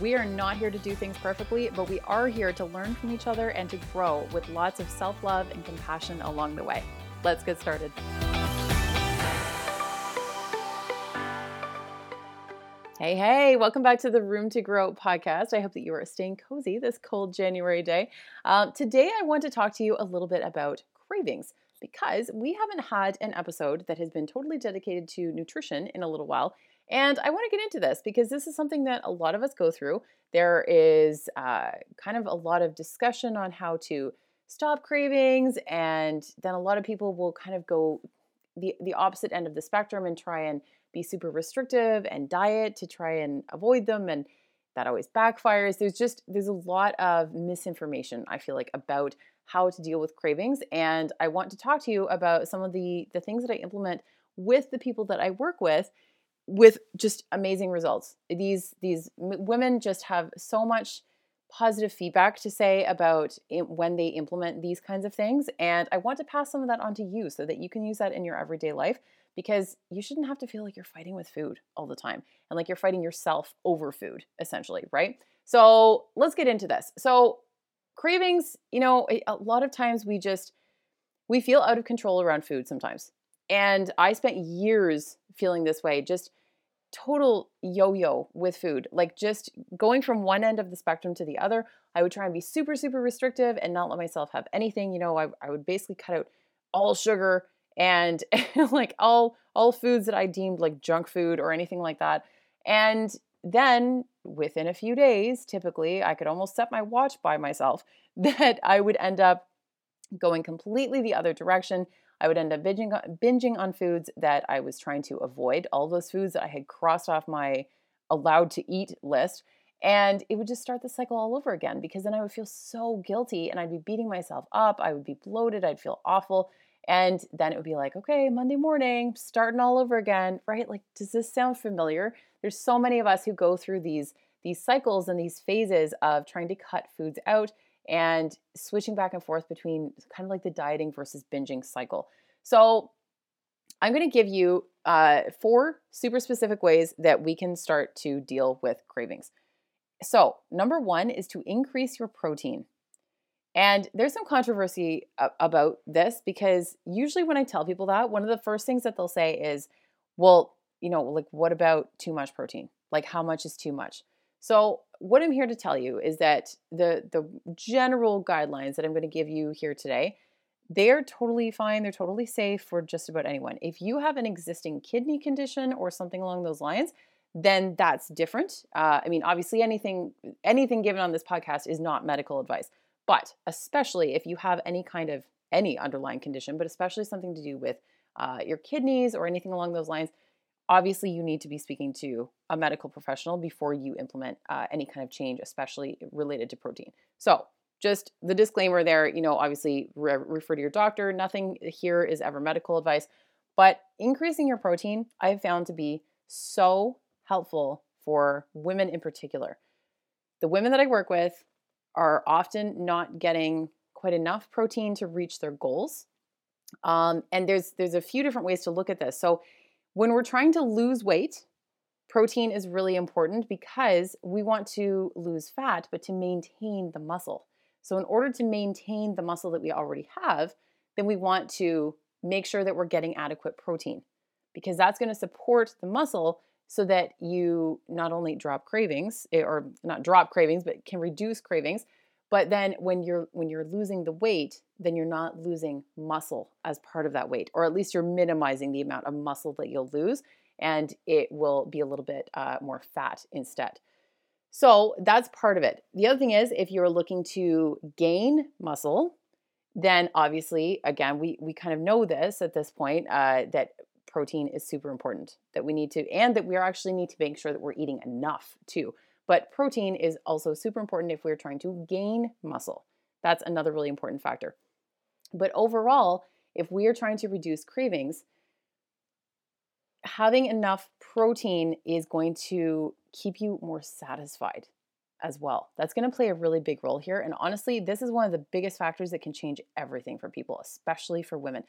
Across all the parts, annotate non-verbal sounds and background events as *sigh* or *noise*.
We are not here to do things perfectly, but we are here to learn from each other and to grow with lots of self love and compassion along the way. Let's get started. Hey, hey, welcome back to the Room to Grow podcast. I hope that you are staying cozy this cold January day. Um, today, I want to talk to you a little bit about cravings because we haven't had an episode that has been totally dedicated to nutrition in a little while. And I want to get into this because this is something that a lot of us go through. There is uh, kind of a lot of discussion on how to stop cravings, and then a lot of people will kind of go the, the opposite end of the spectrum and try and be super restrictive and diet to try and avoid them and that always backfires there's just there's a lot of misinformation i feel like about how to deal with cravings and i want to talk to you about some of the the things that i implement with the people that i work with with just amazing results these these women just have so much positive feedback to say about when they implement these kinds of things and i want to pass some of that on to you so that you can use that in your everyday life because you shouldn't have to feel like you're fighting with food all the time and like you're fighting yourself over food, essentially, right? So let's get into this. So, cravings, you know, a lot of times we just we feel out of control around food sometimes. And I spent years feeling this way, just total yo-yo with food. Like just going from one end of the spectrum to the other. I would try and be super super restrictive and not let myself have anything, you know, I, I would basically cut out all sugar and *laughs* like all all foods that I deemed like junk food or anything like that. And then within a few days, typically, I could almost set my watch by myself *laughs* that I would end up going completely the other direction. I would end up binging, binging on foods that I was trying to avoid, all those foods that I had crossed off my allowed to eat list. And it would just start the cycle all over again because then I would feel so guilty and I'd be beating myself up. I would be bloated. I'd feel awful. And then it would be like, okay, Monday morning, starting all over again, right? Like, does this sound familiar? There's so many of us who go through these these cycles and these phases of trying to cut foods out and switching back and forth between kind of like the dieting versus binging cycle. So, I'm going to give you uh, four super specific ways that we can start to deal with cravings. So, number one is to increase your protein. And there's some controversy about this because usually when I tell people that, one of the first things that they'll say is, well, you know, like, what about too much protein? Like, how much is too much? So, what I'm here to tell you is that the the general guidelines that I'm going to give you here today, they're totally fine. They're totally safe for just about anyone. If you have an existing kidney condition or something along those lines, then that's different. Uh, I mean, obviously, anything anything given on this podcast is not medical advice. But especially if you have any kind of any underlying condition, but especially something to do with uh, your kidneys or anything along those lines, obviously you need to be speaking to a medical professional before you implement uh, any kind of change, especially related to protein. So, just the disclaimer there, you know, obviously re- refer to your doctor. Nothing here is ever medical advice, but increasing your protein I've found to be so helpful for women in particular. The women that I work with, are often not getting quite enough protein to reach their goals. Um, and there's there's a few different ways to look at this. So when we're trying to lose weight, protein is really important because we want to lose fat, but to maintain the muscle. So in order to maintain the muscle that we already have, then we want to make sure that we're getting adequate protein because that's going to support the muscle so that you not only drop cravings eh, or not drop cravings but can reduce cravings but then when you're when you're losing the weight then you're not losing muscle as part of that weight or at least you're minimizing the amount of muscle that you'll lose and it will be a little bit uh, more fat instead. So that's part of it. The other thing is if you're looking to gain muscle then obviously again we we kind of know this at this point uh, that protein is super important that we need to and that we actually need to make sure that we're eating enough too but protein is also super important if we're trying to gain muscle That's another really important factor. But overall, if we are trying to reduce cravings, having enough protein is going to keep you more satisfied as well. That's going to play a really big role here. And honestly, this is one of the biggest factors that can change everything for people, especially for women.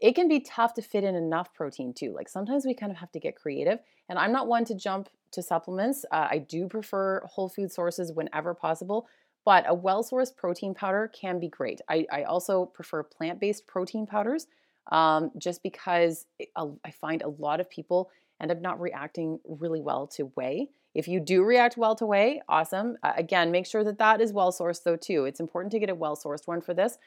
It can be tough to fit in enough protein too. Like sometimes we kind of have to get creative. And I'm not one to jump to supplements. Uh, I do prefer whole food sources whenever possible, but a well sourced protein powder can be great. I, I also prefer plant based protein powders um, just because it, uh, I find a lot of people end up not reacting really well to whey. If you do react well to whey, awesome. Uh, again, make sure that that is well sourced though too. It's important to get a well sourced one for this.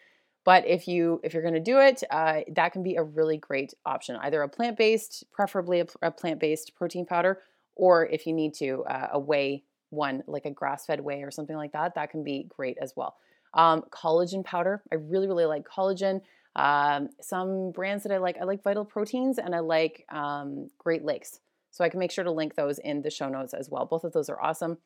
But if you if you're going to do it, uh, that can be a really great option. Either a plant based, preferably a, a plant based protein powder, or if you need to, uh, a whey one like a grass fed whey or something like that. That can be great as well. Um, collagen powder. I really really like collagen. Um, some brands that I like, I like Vital Proteins and I like um, Great Lakes. So I can make sure to link those in the show notes as well. Both of those are awesome.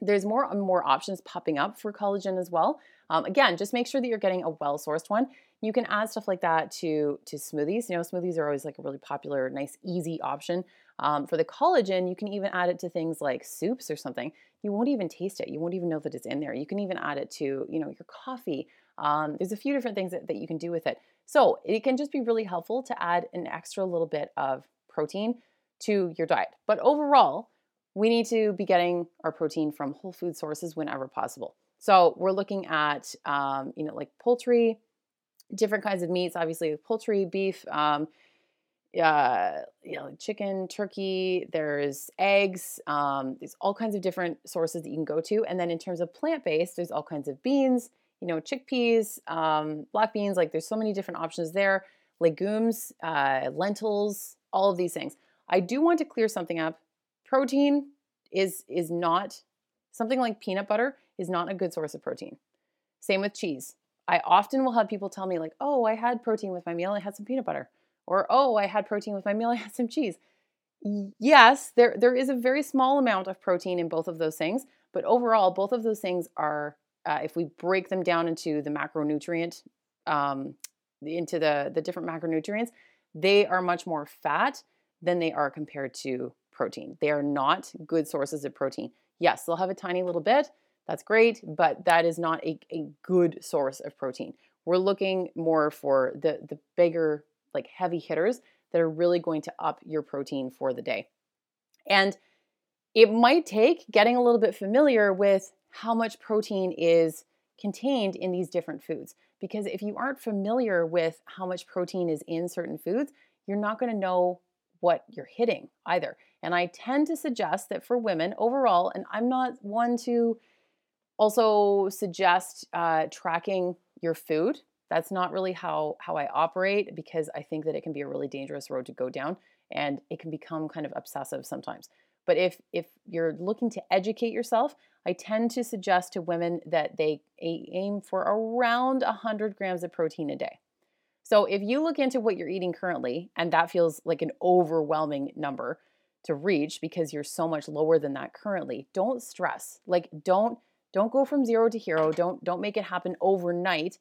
There's more and more options popping up for collagen as well. Um, again, just make sure that you're getting a well-sourced one. You can add stuff like that to to smoothies. You know, smoothies are always like a really popular, nice, easy option. Um, for the collagen, you can even add it to things like soups or something. You won't even taste it. You won't even know that it's in there. You can even add it to, you know, your coffee. Um, there's a few different things that, that you can do with it. So it can just be really helpful to add an extra little bit of protein to your diet. But overall, we need to be getting our protein from whole food sources whenever possible. So we're looking at, um, you know, like poultry, different kinds of meats, obviously poultry, beef, um, uh, you know, chicken, turkey, there's eggs, um, there's all kinds of different sources that you can go to. And then in terms of plant based, there's all kinds of beans, you know, chickpeas, um, black beans, like there's so many different options there, legumes, uh, lentils, all of these things. I do want to clear something up. Protein is is not something like peanut butter is not a good source of protein. Same with cheese. I often will have people tell me like, "Oh, I had protein with my meal. I had some peanut butter." Or, "Oh, I had protein with my meal. *laughs* I had some cheese." Yes, there there is a very small amount of protein in both of those things, but overall both of those things are uh, if we break them down into the macronutrient, um, into the, the different macronutrients, they are much more fat than they are compared to protein. They are not good sources of protein. Yes, they'll have a tiny little bit. That's great, but that is not a, a good source of protein. We're looking more for the, the bigger, like heavy hitters that are really going to up your protein for the day. And it might take getting a little bit familiar with how much protein is contained in these different foods. Because if you aren't familiar with how much protein is in certain foods, you're not going to know what you're hitting either. And I tend to suggest that for women overall, and I'm not one to also suggest uh, tracking your food. That's not really how how I operate because I think that it can be a really dangerous road to go down, and it can become kind of obsessive sometimes. But if if you're looking to educate yourself, I tend to suggest to women that they aim for around 100 grams of protein a day. So if you look into what you're eating currently and that feels like an overwhelming number to reach because you're so much lower than that currently, don't stress. Like don't don't go from 0 to hero. Don't don't make it happen overnight.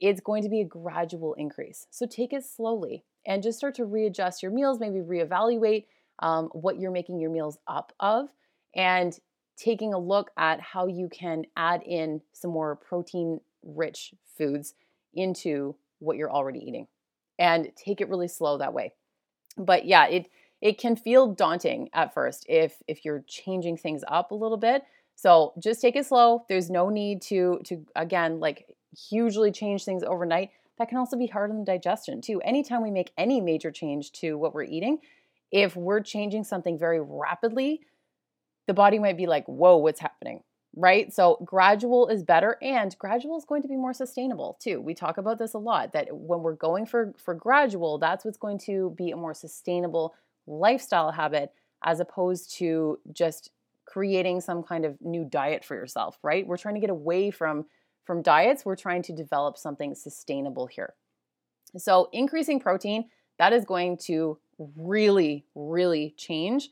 It's going to be a gradual increase. So take it slowly and just start to readjust your meals, maybe reevaluate um, what you're making your meals up of, and taking a look at how you can add in some more protein rich foods into what you're already eating and take it really slow that way. But yeah, it it can feel daunting at first if if you're changing things up a little bit. So just take it slow. There's no need to to again like hugely change things overnight. That can also be hard on the digestion too. Anytime we make any major change to what we're eating, if we're changing something very rapidly, the body might be like, whoa, what's happening? Right? So, gradual is better and gradual is going to be more sustainable too. We talk about this a lot that when we're going for, for gradual, that's what's going to be a more sustainable lifestyle habit as opposed to just creating some kind of new diet for yourself, right? We're trying to get away from from diets, we're trying to develop something sustainable here. So, increasing protein, that is going to really, really change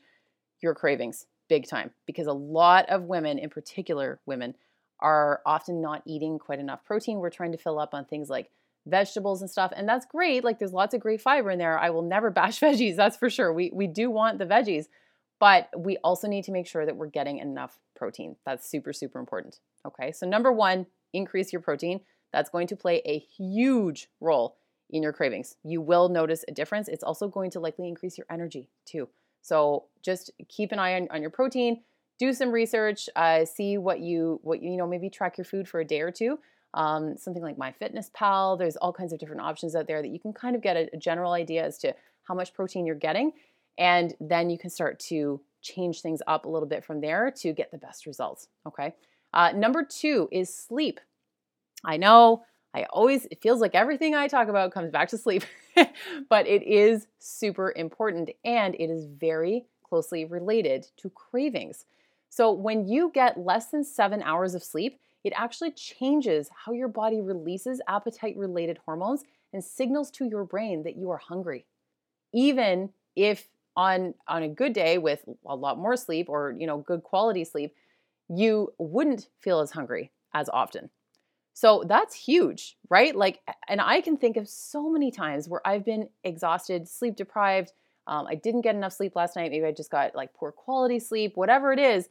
your cravings big time because a lot of women, in particular women, are often not eating quite enough protein. We're trying to fill up on things like vegetables and stuff, and that's great. Like there's lots of great fiber in there. I will never *laughs* bash veggies, that's for sure. We we do want the veggies, but we also need to make sure that we're getting enough protein. That's super super important. Okay? So number 1, increase your protein. That's going to play a huge role in your cravings. You will notice a difference. It's also going to likely increase your energy too. So just keep an eye on, on your protein. Do some research. Uh, see what you what you, you know. Maybe track your food for a day or two. Um, something like MyFitnessPal. There's all kinds of different options out there that you can kind of get a, a general idea as to how much protein you're getting, and then you can start to change things up a little bit from there to get the best results. Okay. Uh, number two is sleep. I know I always, it feels like everything I talk about comes back to sleep, *laughs* but it is super important and it is very closely related to cravings. So, when you get less than seven hours of sleep, it actually changes how your body releases appetite related hormones and signals to your brain that you are hungry. Even if on, on a good day with a lot more sleep or you know good quality sleep, you wouldn't feel as hungry as often. So that's huge, right? Like, and I can think of so many times where I've been exhausted, sleep deprived. Um, I didn't get enough sleep last night. Maybe I just got like poor quality sleep, whatever it is.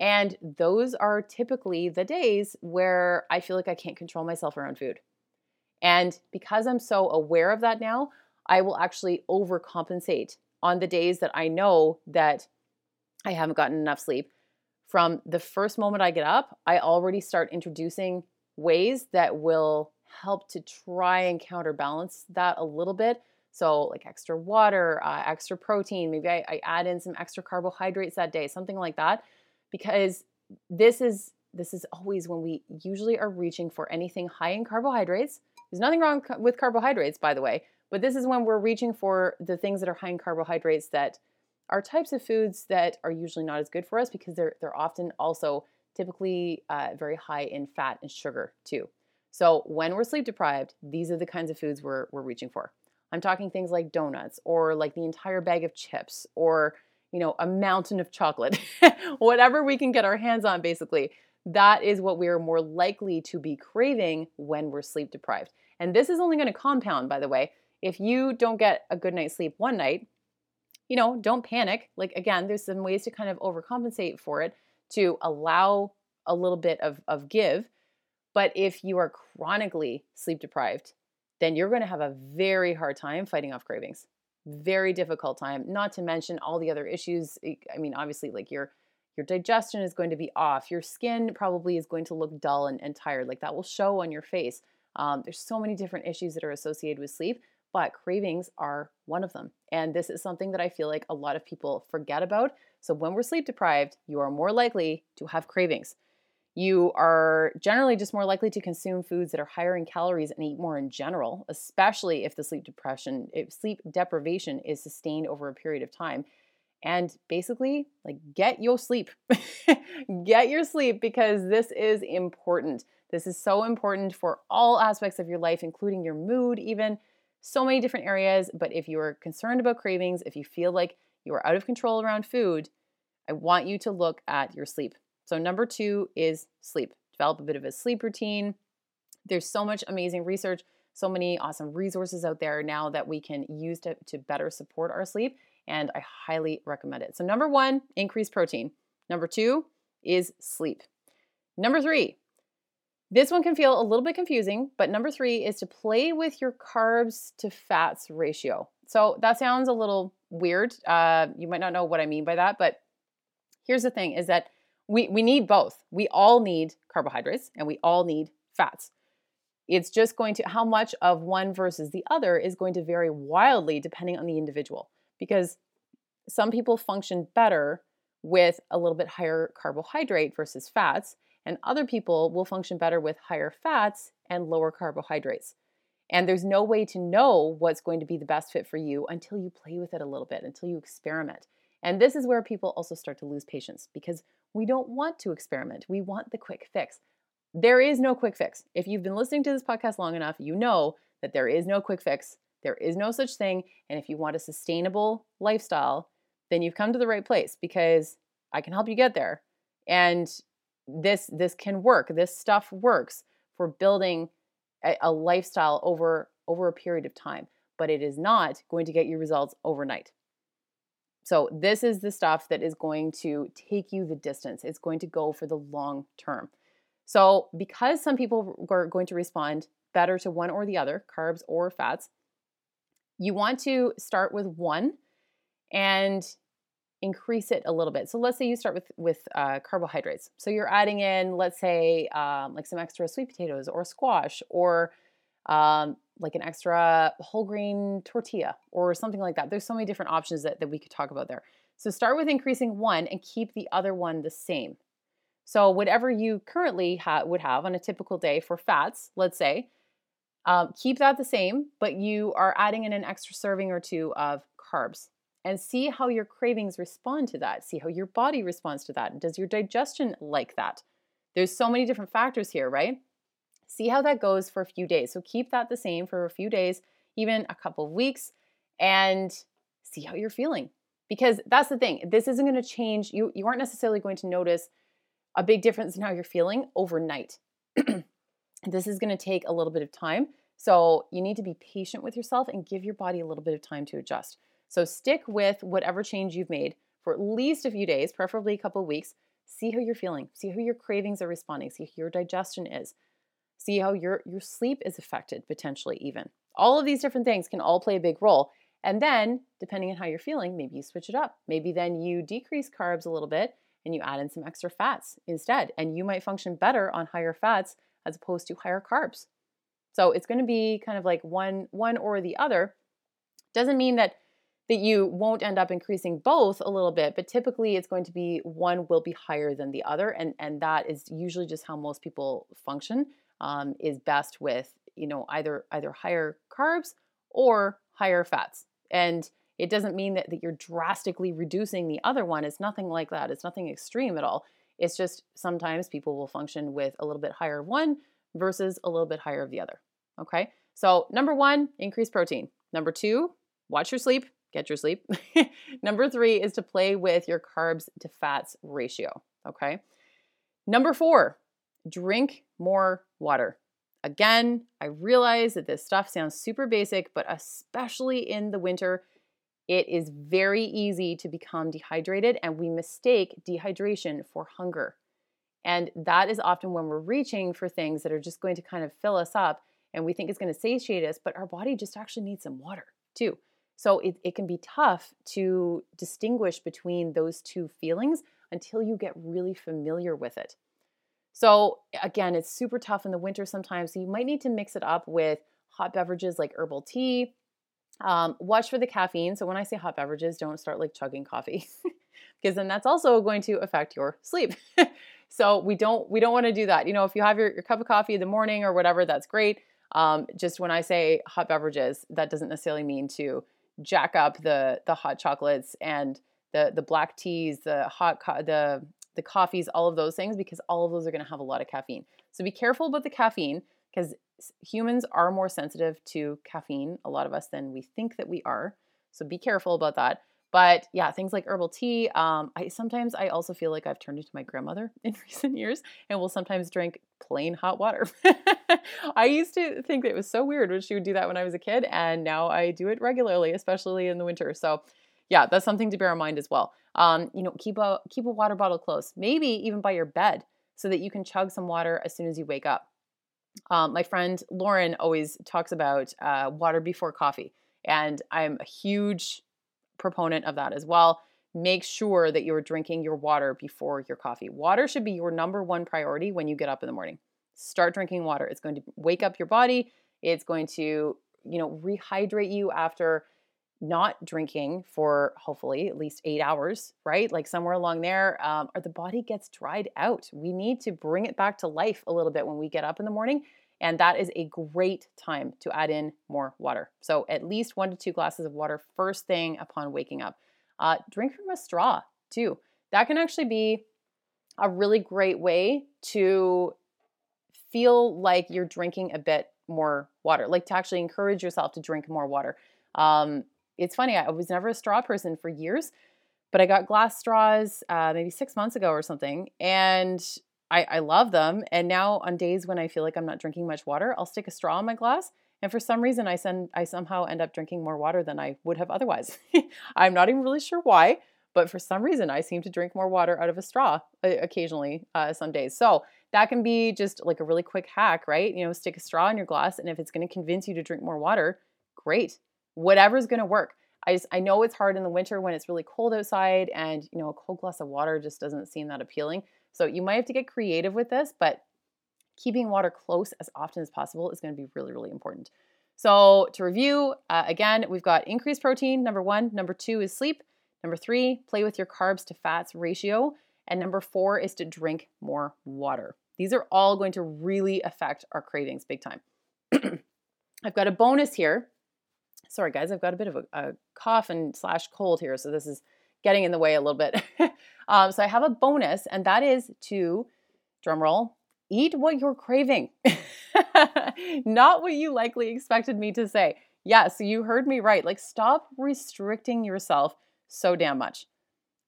And those are typically the days where I feel like I can't control myself around food. And because I'm so aware of that now, I will actually overcompensate on the days that I know that I haven't gotten enough sleep. From the first moment I get up, I already start introducing ways that will help to try and counterbalance that a little bit. So, like extra water, uh, extra protein, maybe I, I add in some extra carbohydrates that day, something like that, because this is this is always when we usually are reaching for anything high in carbohydrates. There's nothing wrong with carbohydrates, by the way, but this is when we're reaching for the things that are high in carbohydrates that are types of foods that are usually not as good for us because they're they're often also typically uh, very high in fat and sugar too. So when we're sleep deprived, these are the kinds of foods we're, we're reaching for. I'm talking things like donuts or like the entire bag of chips or you know a mountain of chocolate, *laughs* whatever we can get our hands on basically. That is what we are more likely to be craving when we're sleep deprived. And this is only going to compound, by the way. If you don't get a good night's sleep one night, you know, don't panic. Like, again, there's some ways to kind of overcompensate for it to allow a little bit of, of give. But if you are chronically sleep deprived, then you're going to have a very hard time fighting off cravings. Very difficult time, not to mention all the other issues. I mean, obviously, like your your digestion is going to be off. Your skin probably is going to look dull and, and tired. Like that will show on your face. Um, there's so many different issues that are associated with sleep, but cravings are one of them. And this is something that I feel like a lot of people forget about. So, when we're sleep deprived, you are more likely to have cravings. You are generally just more likely to consume foods that are higher in calories and eat more in general, especially if the sleep depression, if sleep deprivation is sustained over a period of time. And basically, like get your sleep. *laughs* get your sleep because this is important. This is so important for all aspects of your life, including your mood, even so many different areas. But if you are concerned about cravings, if you feel like you are out of control around food, I want you to look at your sleep. So, number two is sleep. Develop a bit of a sleep routine. There's so much amazing research, so many awesome resources out there now that we can use to, to better support our sleep. And I highly recommend it. So, number one, increase protein. Number two is sleep. Number three, this one can feel a little bit confusing, but number three is to play with your carbs to fats ratio. So that sounds a little weird. Uh, you might not know what I mean by that, but here's the thing is that we, we need both. We all need carbohydrates and we all need fats. It's just going to, how much of one versus the other is going to vary wildly depending on the individual because some people function better with a little bit higher carbohydrate versus fats and other people will function better with higher fats and lower carbohydrates. And there's no way to know what's going to be the best fit for you until you play with it a little bit, until you experiment. And this is where people also start to lose patience because we don't want to experiment. We want the quick fix. There is no quick fix. If you've been listening to this podcast long enough, you know that there is no quick fix. There is no such thing. And if you want a sustainable lifestyle, then you've come to the right place because I can help you get there. And this this can work. This stuff works for building a, a lifestyle over over a period of time, but it is not going to get you results overnight. So this is the stuff that is going to take you the distance. It's going to go for the long term. So because some people are going to respond better to one or the other, carbs or fats, you want to start with one and increase it a little bit. So let's say you start with with uh, carbohydrates. So you're adding in, let's say, um, like some extra sweet potatoes or squash or um, like an extra whole grain tortilla or something like that. There's so many different options that, that we could talk about there. So start with increasing one and keep the other one the same. So whatever you currently ha- would have on a typical day for fats, let's say, um, keep that the same, but you are adding in an extra serving or two of carbs and see how your cravings respond to that. See how your body responds to that. Does your digestion like that? There's so many different factors here, right? See how that goes for a few days. So keep that the same for a few days, even a couple of weeks, and see how you're feeling. Because that's the thing. This isn't going to change. You you aren't necessarily going to notice a big difference in how you're feeling overnight. *clears throat* this is going to take a little bit of time. So you need to be patient with yourself and give your body a little bit of time to adjust. So stick with whatever change you've made for at least a few days, preferably a couple weeks. See how you're feeling. See how your cravings are responding. See how your digestion is. See how your, your sleep is affected, potentially, even. All of these different things can all play a big role. And then, depending on how you're feeling, maybe you switch it up. Maybe then you decrease carbs a little bit and you add in some extra fats instead. And you might function better on higher fats as opposed to higher carbs. So it's going to be kind of like one one or the other. Doesn't mean that that you won't end up increasing both a little bit, but typically it's going to be one will be higher than the other, and and that is usually just how most people function. Um, is best with you know either either higher carbs or higher fats, and it doesn't mean that, that you're drastically reducing the other one. It's nothing like that. It's nothing extreme at all. It's just sometimes people will function with a little bit higher of one versus a little bit higher of the other. Okay. So, number one, increase protein. Number two, watch your sleep get your sleep. *laughs* Number three is to play with your carbs to fats ratio. Okay. Number four, drink more water. Again, I realize that this stuff sounds super basic, but especially in the winter, it is very easy to become dehydrated and we mistake dehydration for hunger. And that is often when we're reaching for things that are just going to kind of fill us up and we think it's going to satiate us, but our body just actually needs some water too. So it, it can be tough to distinguish between those two feelings until you get really familiar with it. So again, it's super tough in the winter sometimes. So you might need to mix it up with hot beverages like herbal tea. Um, watch for the caffeine. So when I say hot beverages, don't start like chugging coffee *laughs* because then that's also going to affect your sleep. *laughs* so we don't we don't want to do that. You know, if you have your, your cup of coffee in the morning or whatever, that's great. Um, just when I say hot beverages, that doesn't necessarily mean to jack up the the hot chocolates and the the black teas, the hot co- the the coffees, all of those things because all of those are going to have a lot of caffeine. So be careful about the caffeine because humans are more sensitive to caffeine, a lot of us than we think that we are. So be careful about that. But yeah, things like herbal tea. Um, I sometimes I also feel like I've turned into my grandmother *laughs* in recent years, and will sometimes drink plain hot water. *laughs* I used to think that it was so weird when she would do that when I was a kid, and now I do it regularly, especially in the winter. So yeah, that's something to bear in mind as well. Um, you know, keep a keep a water bottle close, maybe even by your bed, so that you can chug some water as soon as you wake up. Um, my friend Lauren always talks about uh, water before coffee, and I'm a huge proponent of that as well. Make sure that you're drinking your water before your coffee. Water should be your number one priority when you get up in the morning. Start drinking water. It's going to wake up your body. It's going to, you know, rehydrate you after not drinking for hopefully at least eight hours, right? Like somewhere along there, um, or the body gets dried out. We need to bring it back to life a little bit when we get up in the morning. And that is a great time to add in more water. So, at least one to two glasses of water first thing upon waking up. Uh, drink from a straw too. That can actually be a really great way to feel like you're drinking a bit more water, like to actually encourage yourself to drink more water. Um, it's funny, I was never a straw person for years, but I got glass straws uh, maybe six months ago or something. And I, I love them. And now on days when I feel like I'm not drinking much water, I'll stick a straw in my glass. And for some reason, I send I somehow end up drinking more water than I would have otherwise. *laughs* I'm not even really sure why, but for some reason, I seem to drink more water out of a straw occasionally uh, some days. So that can be just like a really quick hack, right? You know, stick a straw in your glass, and if it's going to convince you to drink more water, great. Whatever's going to work. I just I know it's hard in the winter when it's really cold outside, and you know, a cold glass of water just doesn't seem that appealing. So you might have to get creative with this, but keeping water close as often as possible is going to be really, really important. So to review, uh, again, we've got increased protein, number one. Number two is sleep. Number three, play with your carbs to fats ratio. And number four is to drink more water. These are all going to really affect our cravings big time. *clears throat* I've got a bonus here. Sorry, guys, I've got a bit of a, a cough and slash cold here, so this is getting in the way a little bit. *laughs* um, so I have a bonus, and that is to drumroll eat what you're craving, *laughs* not what you likely expected me to say. Yes, you heard me right. Like, stop restricting yourself so damn much,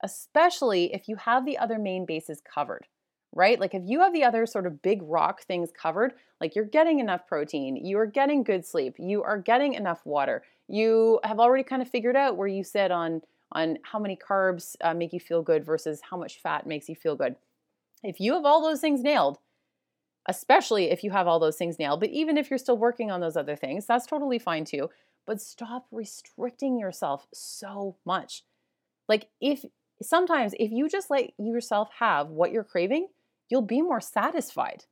especially if you have the other main bases covered, right? Like, if you have the other sort of big rock things covered, like you're getting enough protein, you are getting good sleep, you are getting enough water, you have already kind of figured out where you sit on on how many carbs uh, make you feel good versus how much fat makes you feel good. If you have all those things nailed, especially if you have all those things nailed, but even if you're still working on those other things, that's totally fine too. But stop restricting yourself so much. Like, if sometimes if you just let yourself have what you're craving, you'll be more satisfied.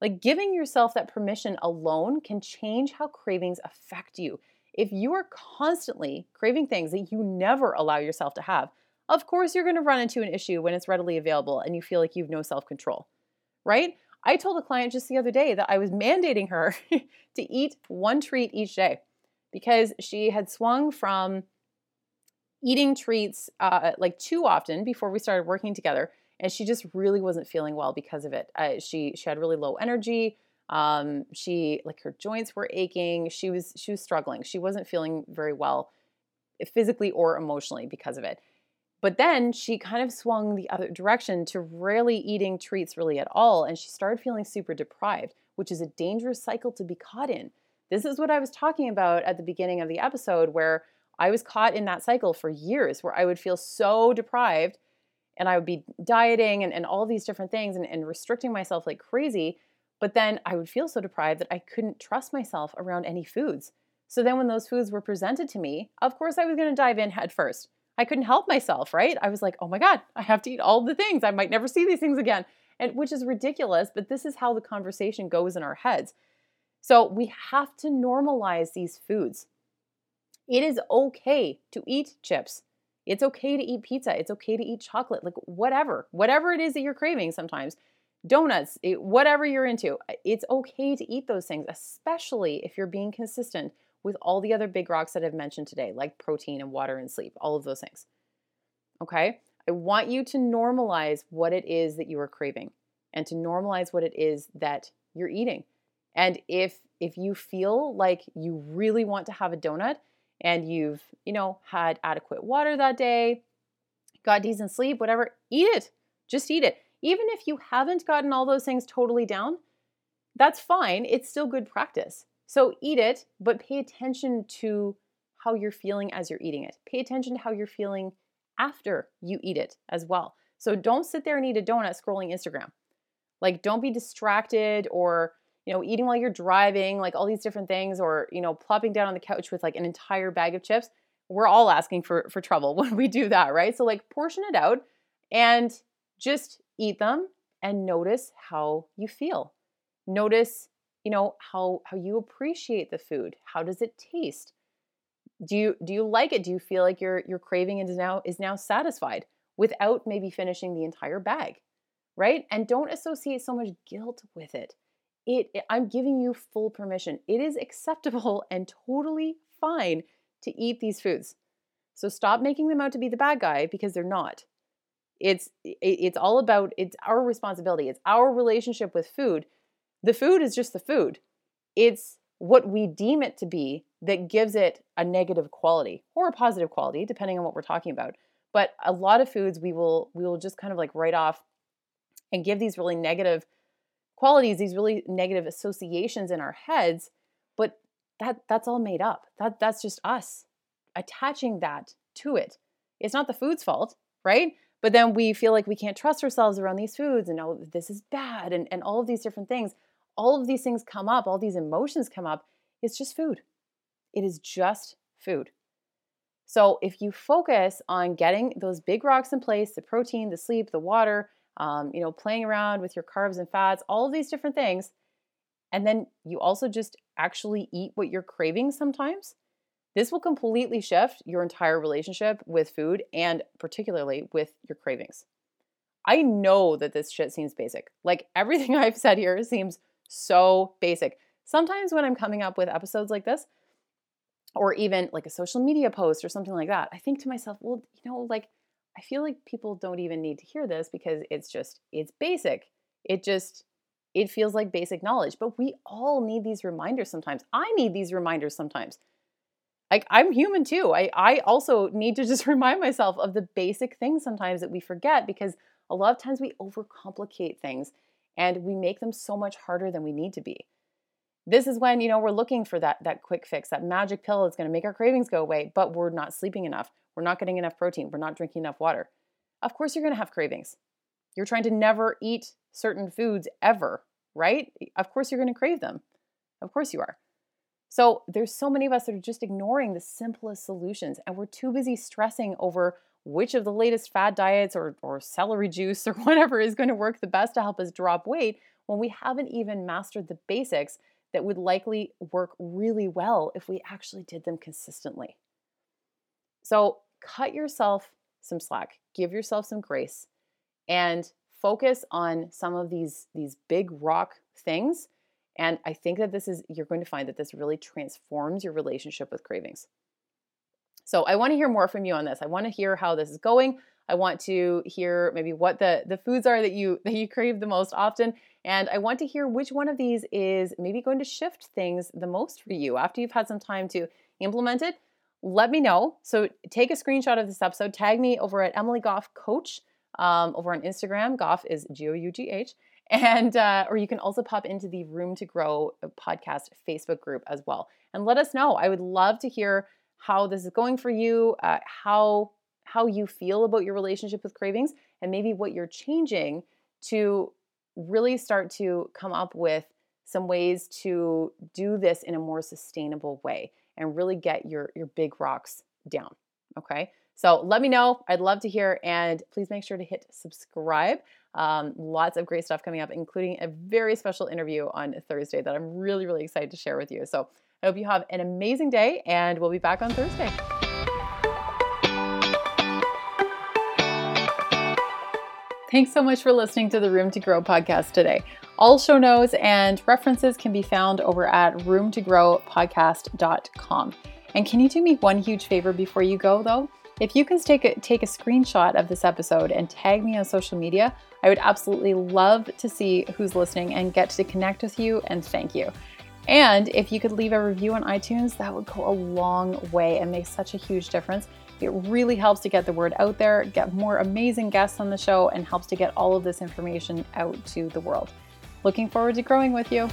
Like, giving yourself that permission alone can change how cravings affect you. If you are constantly craving things that you never allow yourself to have, of course you're going to run into an issue when it's readily available and you feel like you've no self control, right? I told a client just the other day that I was mandating her *laughs* to eat one treat each day because she had swung from eating treats uh, like too often before we started working together and she just really wasn't feeling well because of it uh, she she had really low energy um, she like her joints were aching she was she was struggling she wasn't feeling very well physically or emotionally because of it but then she kind of swung the other direction to rarely eating treats really at all. And she started feeling super deprived, which is a dangerous cycle to be caught in. This is what I was talking about at the beginning of the episode, where I was caught in that cycle for years, where I would feel so deprived and I would be dieting and, and all these different things and, and restricting myself like crazy. But then I would feel so deprived that I couldn't trust myself around any foods. So then when those foods were presented to me, of course I was going to dive in head first. I couldn't help myself, right? I was like, oh my God, I have to eat all the things. I might never see these things again. And which is ridiculous, but this is how the conversation goes in our heads. So we have to normalize these foods. It is okay to eat chips. It's okay to eat pizza. It's okay to eat chocolate, like whatever, whatever it is that you're craving sometimes. Donuts, eh, whatever you're into, it's okay to eat those things, especially if you're being consistent with all the other big rocks that I've mentioned today, like protein and water and sleep, all of those things. Okay? I want you to normalize what it is that you are craving and to normalize what it is that you're eating. And if if you feel like you really want to have a donut and you've, you know, had adequate water that day, got decent sleep, whatever, eat it. Just eat it. Even if you haven't gotten all those things totally down, that's fine. It's still good practice. So eat it, but pay attention to how you're feeling as you're eating it. Pay attention to how you're feeling after you eat it as well. So don't sit there and eat a donut scrolling Instagram. Like don't be distracted or you know eating while you're driving, like all these different things or you know plopping down on the couch with like an entire bag of chips. We're all asking for for trouble *laughs* when we do that, right? So like portion it out and just eat them and notice how you feel. Notice you know how how you appreciate the food. How does it taste? Do you do you like it? Do you feel like your your craving is now is now satisfied without maybe finishing the entire bag right? And don't associate so much guilt with it. It, it i'm giving you full permission. It is acceptable *laughs* and totally fine to eat these foods. So stop making them out to be the bad guy because they're not it's it's all about it's our responsibility it's our relationship with food the food is just the food. It's what we deem it to be that gives it a negative quality or a positive quality, depending on what we're talking about. But a lot of foods we will we will just kind of like write off and give these really negative qualities, these really negative associations in our heads, but that that's all made up. That that's just us attaching that to it. It's not the food's fault, right? But then we feel like we can't trust ourselves around these foods and oh, this is bad and, and all of these different things. All of these things come up, all these emotions come up. It's just food. It is just food. So if you focus on getting those big rocks in place, the protein, the sleep, the water, um, you know, playing around with your carbs and fats, all of these different things, and then you also just actually eat what you're craving sometimes, this will completely shift your entire relationship with food and particularly with your cravings. I know that this shit seems basic. Like *laughs* everything I've said here seems so basic. Sometimes when I'm coming up with episodes like this, or even like a social media post or something like that, I think to myself, well, you know, like I feel like people don't even need to hear this because it's just, it's basic. It just, it feels like basic knowledge. But we all need these reminders sometimes. I need these reminders sometimes. Like I'm human too. I, I also need to just *laughs* remind myself of the basic things sometimes that we forget because a lot of times we overcomplicate things and we make them so much harder than we need to be. This is when, you know, we're looking for that that quick fix, that magic pill that's going to make our cravings go away, but we're not sleeping enough. We're not getting enough protein. We're not drinking enough water. Of course you're going to have cravings. You're trying to never eat certain foods ever, right? Of course you're going to crave them. Of course you are. So there's so many of us that are just ignoring the simplest solutions and we're too busy stressing over which of the latest fad diets or, or celery juice or *laughs* whatever is going to work the best to help us drop weight when we haven't even mastered the basics that would likely work really well if we actually did them consistently. So cut yourself some slack, give yourself some grace, and focus on some of these, these big rock things. And I think that this is, you're going to find that this really transforms your relationship with cravings. So I want to hear more from you on this. I want to hear how this is going. I want to hear maybe what the, the foods are that you *laughs* that you crave the most often. And I want to hear which one of these is maybe going to shift things the most for you after you've had some time to implement it. Let me know. So take a screenshot of this episode, tag me over at Emily Gough Coach um, over on Instagram. Gough is G O U G H. And, uh, or you can also pop into the Room to Grow podcast Facebook group as well. And let us know. I would love to hear how this is going for you, uh, how how you feel about your relationship with cravings and maybe what you're changing to really start to come up with some ways to do this in a more sustainable way and really get your your big rocks down okay so let me know i'd love to hear and please make sure to hit subscribe um, lots of great stuff coming up including a very special interview on thursday that i'm really really excited to share with you so i hope you have an amazing day and we'll be back on thursday Thanks so much for listening to the Room to Grow podcast today. All show notes and references can be found over at roomtogrowpodcast.com. And can you do me one huge favor before you go, though? If you can take a, take a screenshot of this episode and tag me on social media, I would absolutely love to see who's listening and get to connect with you and thank you. And if you could leave a review on iTunes, that would go a long way and make such a huge difference. It really helps to get the word out there, get more amazing guests on the show, and helps to get all of this information out to the world. Looking forward to growing with you.